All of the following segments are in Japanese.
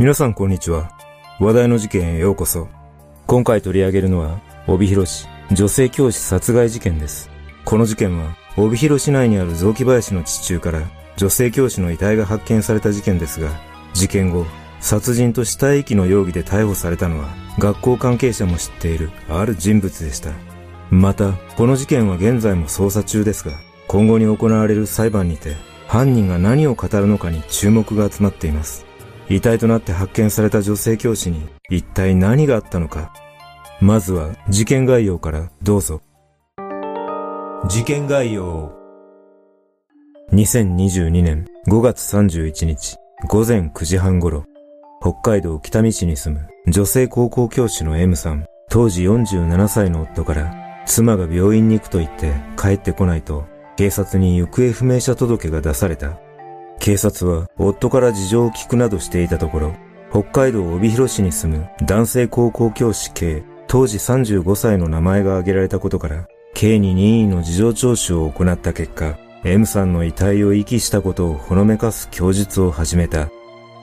皆さんこんにちは。話題の事件へようこそ。今回取り上げるのは、帯広市女性教師殺害事件です。この事件は、帯広市内にある雑木林の地中から女性教師の遺体が発見された事件ですが、事件後、殺人と死体遺棄の容疑で逮捕されたのは、学校関係者も知っているある人物でした。また、この事件は現在も捜査中ですが、今後に行われる裁判にて、犯人が何を語るのかに注目が集まっています。遺体となって発見された女性教師に一体何があったのか。まずは事件概要からどうぞ。事件概要。2022年5月31日午前9時半頃、北海道北見市に住む女性高校教師の M さん、当時47歳の夫から妻が病院に行くと言って帰ってこないと警察に行方不明者届が出された。警察は夫から事情を聞くなどしていたところ、北海道帯広市に住む男性高校教師 K、当時35歳の名前が挙げられたことから、K に任意の事情聴取を行った結果、M さんの遺体を遺棄したことをほのめかす供述を始めた。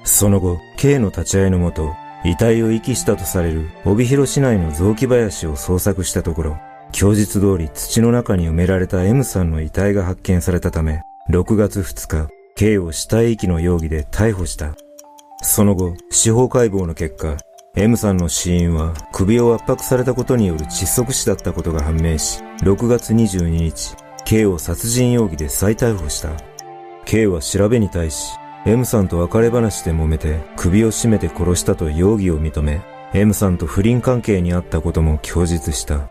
その後、K の立ち会いのもと、遺体を遺棄したとされる帯広市内の雑木林を捜索したところ、供述通り土の中に埋められた M さんの遺体が発見されたため、6月2日、K を死体遺棄の容疑で逮捕した。その後、司法解剖の結果、M さんの死因は首を圧迫されたことによる窒息死だったことが判明し、6月22日、K を殺人容疑で再逮捕した。K は調べに対し、M さんと別れ話で揉めて首を絞めて殺したと容疑を認め、M さんと不倫関係にあったことも供述した。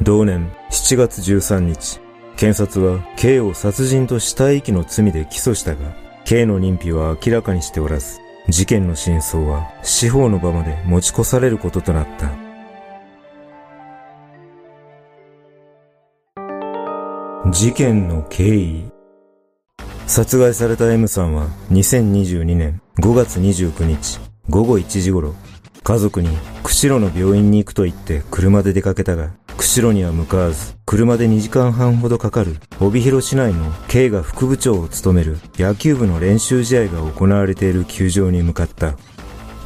同年7月13日、検察は K を殺人と死体遺棄の罪で起訴したが、K の認否は明らかにしておらず、事件の真相は司法の場まで持ち越されることとなった。事件の経緯殺害された M さんは2022年5月29日午後1時頃、家族に釧路の病院に行くと言って車で出かけたが、釧路には向かわず、車で2時間半ほどかかる帯広市内の K が副部長を務める野球部の練習試合が行われている球場に向かった。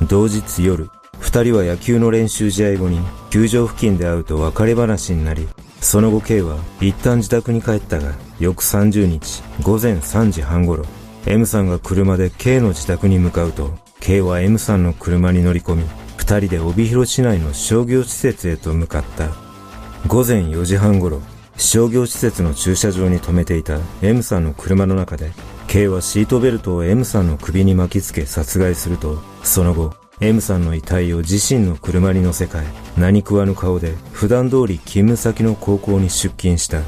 同日夜、二人は野球の練習試合後に球場付近で会うと別れ話になり、その後 K は一旦自宅に帰ったが、翌30日午前3時半頃、M さんが車で K の自宅に向かうと、K は M さんの車に乗り込み、二人で帯広市内の商業施設へと向かった。午前4時半頃、商業施設の駐車場に停めていた M さんの車の中で、K はシートベルトを M さんの首に巻きつけ殺害すると、その後、M さんの遺体を自身の車に乗せ替え、何食わぬ顔で普段通り勤務先の高校に出勤した。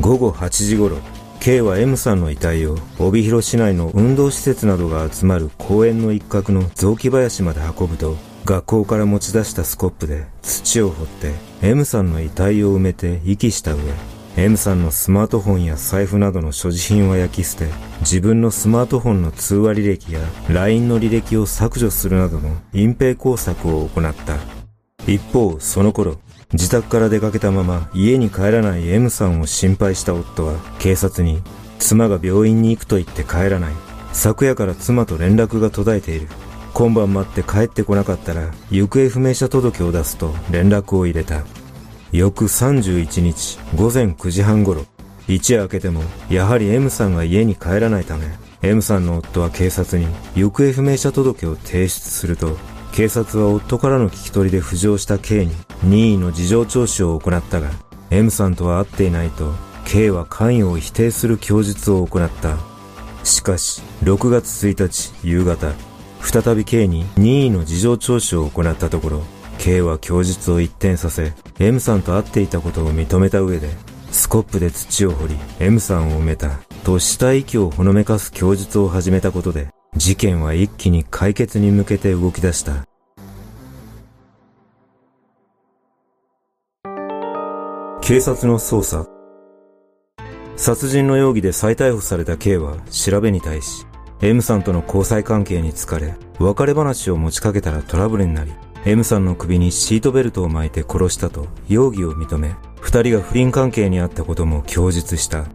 午後8時頃、K は M さんの遺体を帯広市内の運動施設などが集まる公園の一角の雑木林まで運ぶと、学校から持ち出したスコップで土を掘って M さんの遺体を埋めて遺棄した上、M さんのスマートフォンや財布などの所持品は焼き捨て、自分のスマートフォンの通話履歴や LINE の履歴を削除するなどの隠蔽工作を行った。一方、その頃、自宅から出かけたまま家に帰らない M さんを心配した夫は警察に妻が病院に行くと言って帰らない。昨夜から妻と連絡が途絶えている。今晩待って帰ってこなかったら行方不明者届を出すと連絡を入れた。翌31日午前9時半頃、一夜明けてもやはり M さんが家に帰らないため、M さんの夫は警察に行方不明者届を提出すると、警察は夫からの聞き取りで浮上した K に任意の事情聴取を行ったが、M さんとは会っていないと、K は関与を否定する供述を行った。しかし、6月1日夕方、再び K に任意の事情聴取を行ったところ、K は供述を一転させ、M さんと会っていたことを認めた上で、スコップで土を掘り、M さんを埋めた、と死体遺棄をほのめかす供述を始めたことで、事件は一気に解決に向けて動き出した。警察の捜査殺人の容疑で再逮捕された K は調べに対し、M さんとの交際関係に疲れ、別れ話を持ちかけたらトラブルになり、M さんの首にシートベルトを巻いて殺したと容疑を認め、二人が不倫関係にあったことも供述した。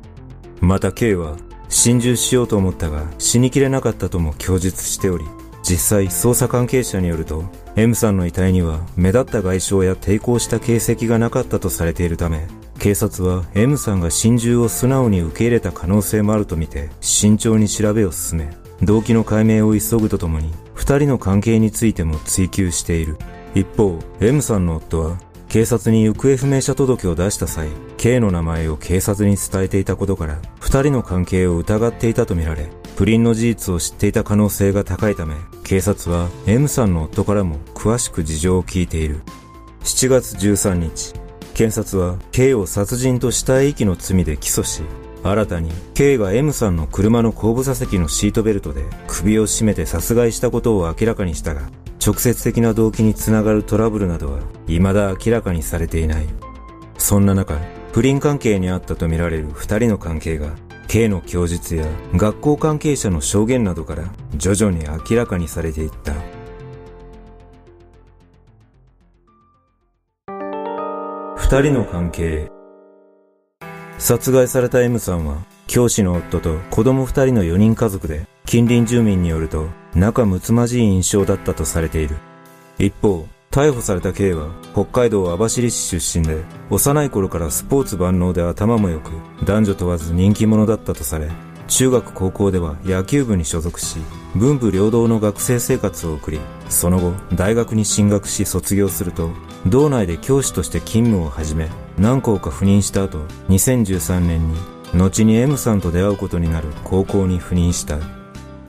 また K は、心中しようと思ったが死にきれなかったとも供述しており、実際捜査関係者によると M さんの遺体には目立った外傷や抵抗した形跡がなかったとされているため警察は M さんが心中を素直に受け入れた可能性もあるとみて慎重に調べを進め動機の解明を急ぐとともに二人の関係についても追及している。一方 M さんの夫は警察に行方不明者届を出した際 K の名前を警察に伝えていたことから二人の関係を疑っていたとみられ不倫の事実を知っていた可能性が高いため警察は M さんの夫からも詳しく事情を聞いている。7月13日検察は K を殺人と死体遺棄の罪で起訴し新たに K が M さんの車の後部座席のシートベルトで首を絞めて殺害したことを明らかにしたが直接的な動機につながるトラブルなどは未だ明らかにされていない。そんな中不倫関係にあったとみられる二人の関係が K の供述や学校関係者の証言などから徐々に明らかにされていった。二人の関係。殺害された M さんは教師の夫と子供二人の4人家族で近隣住民によると仲睦まじい印象だったとされている。一方逮捕された K は北海道網走市出身で幼い頃からスポーツ万能で頭も良く男女問わず人気者だったとされ中学高校では野球部に所属し文武両道の学生生活を送りその後大学に進学し卒業すると道内で教師として勤務を始め何校か赴任した後2013年に後に M さんと出会うことになる高校に赴任した。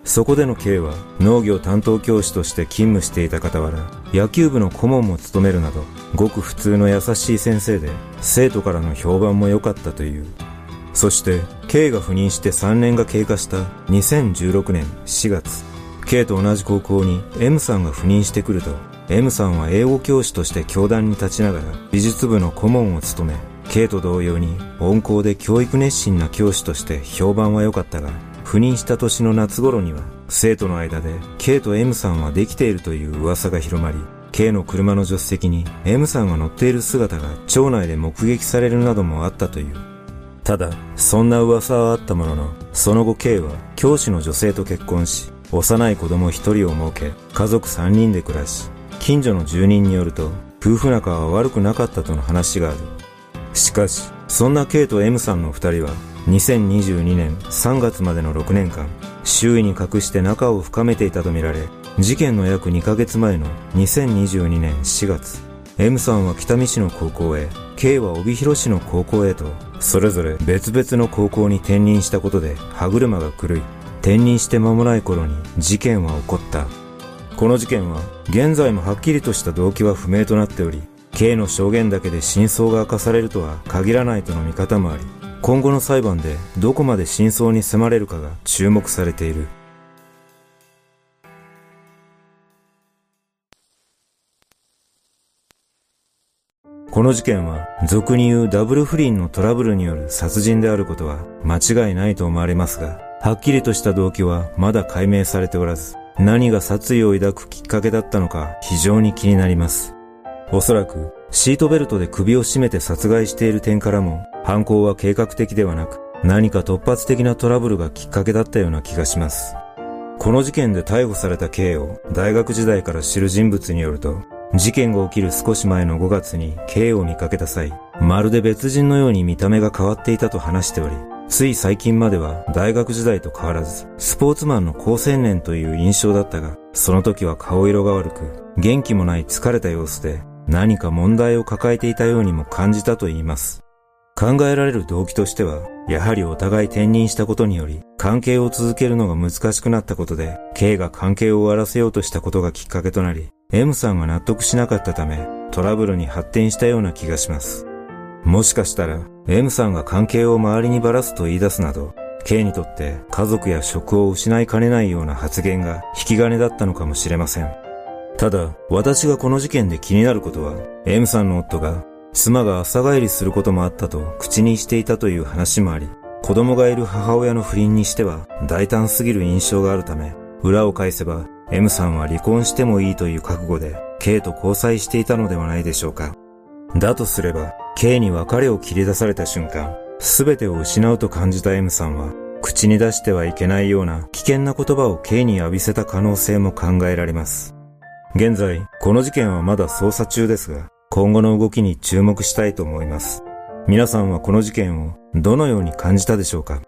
そこでの K は農業担当教師として勤務していた傍ら野球部の顧問も務めるなどごく普通の優しい先生で生徒からの評判も良かったという。そして K が赴任して3年が経過した2016年4月。K と同じ高校に M さんが赴任してくると M さんは英語教師として教壇に立ちながら美術部の顧問を務め K と同様に温厚で教育熱心な教師として評判は良かったが赴任した年の夏頃には生徒の間で K と M さんはできているという噂が広まり K の車の助手席に M さんが乗っている姿が町内で目撃されるなどもあったという。ただそんな噂はあったもののその後 K は教師の女性と結婚し幼い子供一人を設け家族三人で暮らし近所の住人によると夫婦仲は悪くなかったとの話がある。しかしそんな K と M さんの二人は2022年3月までの6年間周囲に隠して仲を深めていたとみられ事件の約2ヶ月前の2022年4月 M さんは北見市の高校へ K は帯広市の高校へとそれぞれ別々の高校に転任したことで歯車が狂い転任して間もない頃に事件は起こった。この事件は現在もはっきりとした動機は不明となっており K の証言だけで真相が明かされるとは限らないとの見方もあり今後の裁判でどこまで真相に迫れるかが注目されている。この事件は俗に言うダブル不倫のトラブルによる殺人であることは間違いないと思われますがはっきりとした動機はまだ解明されておらず何が殺意を抱くきっかけだったのか非常に気になりますおそらくシートベルトで首を絞めて殺害している点からも犯行は計画的ではなく何か突発的なトラブルがきっかけだったような気がします。この事件で逮捕された K を大学時代から知る人物によると、事件が起きる少し前の5月に K を見かけた際、まるで別人のように見た目が変わっていたと話しており、つい最近までは大学時代と変わらず、スポーツマンの高青年という印象だったが、その時は顔色が悪く、元気もない疲れた様子で、何か問題を抱えていたようにも感じたと言います。考えられる動機としては、やはりお互い転任したことにより、関係を続けるのが難しくなったことで、K が関係を終わらせようとしたことがきっかけとなり、M さんが納得しなかったため、トラブルに発展したような気がします。もしかしたら、M さんが関係を周りにばらすと言い出すなど、K にとって家族や職を失いかねないような発言が引き金だったのかもしれません。ただ、私がこの事件で気になることは、M さんの夫が妻が朝帰りすることもあったと口にしていたという話もあり、子供がいる母親の不倫にしては大胆すぎる印象があるため、裏を返せば M さんは離婚してもいいという覚悟で K と交際していたのではないでしょうか。だとすれば、K に別れを切り出された瞬間、すべてを失うと感じた M さんは、口に出してはいけないような危険な言葉を K に浴びせた可能性も考えられます。現在、この事件はまだ捜査中ですが、今後の動きに注目したいと思います。皆さんはこの事件をどのように感じたでしょうか？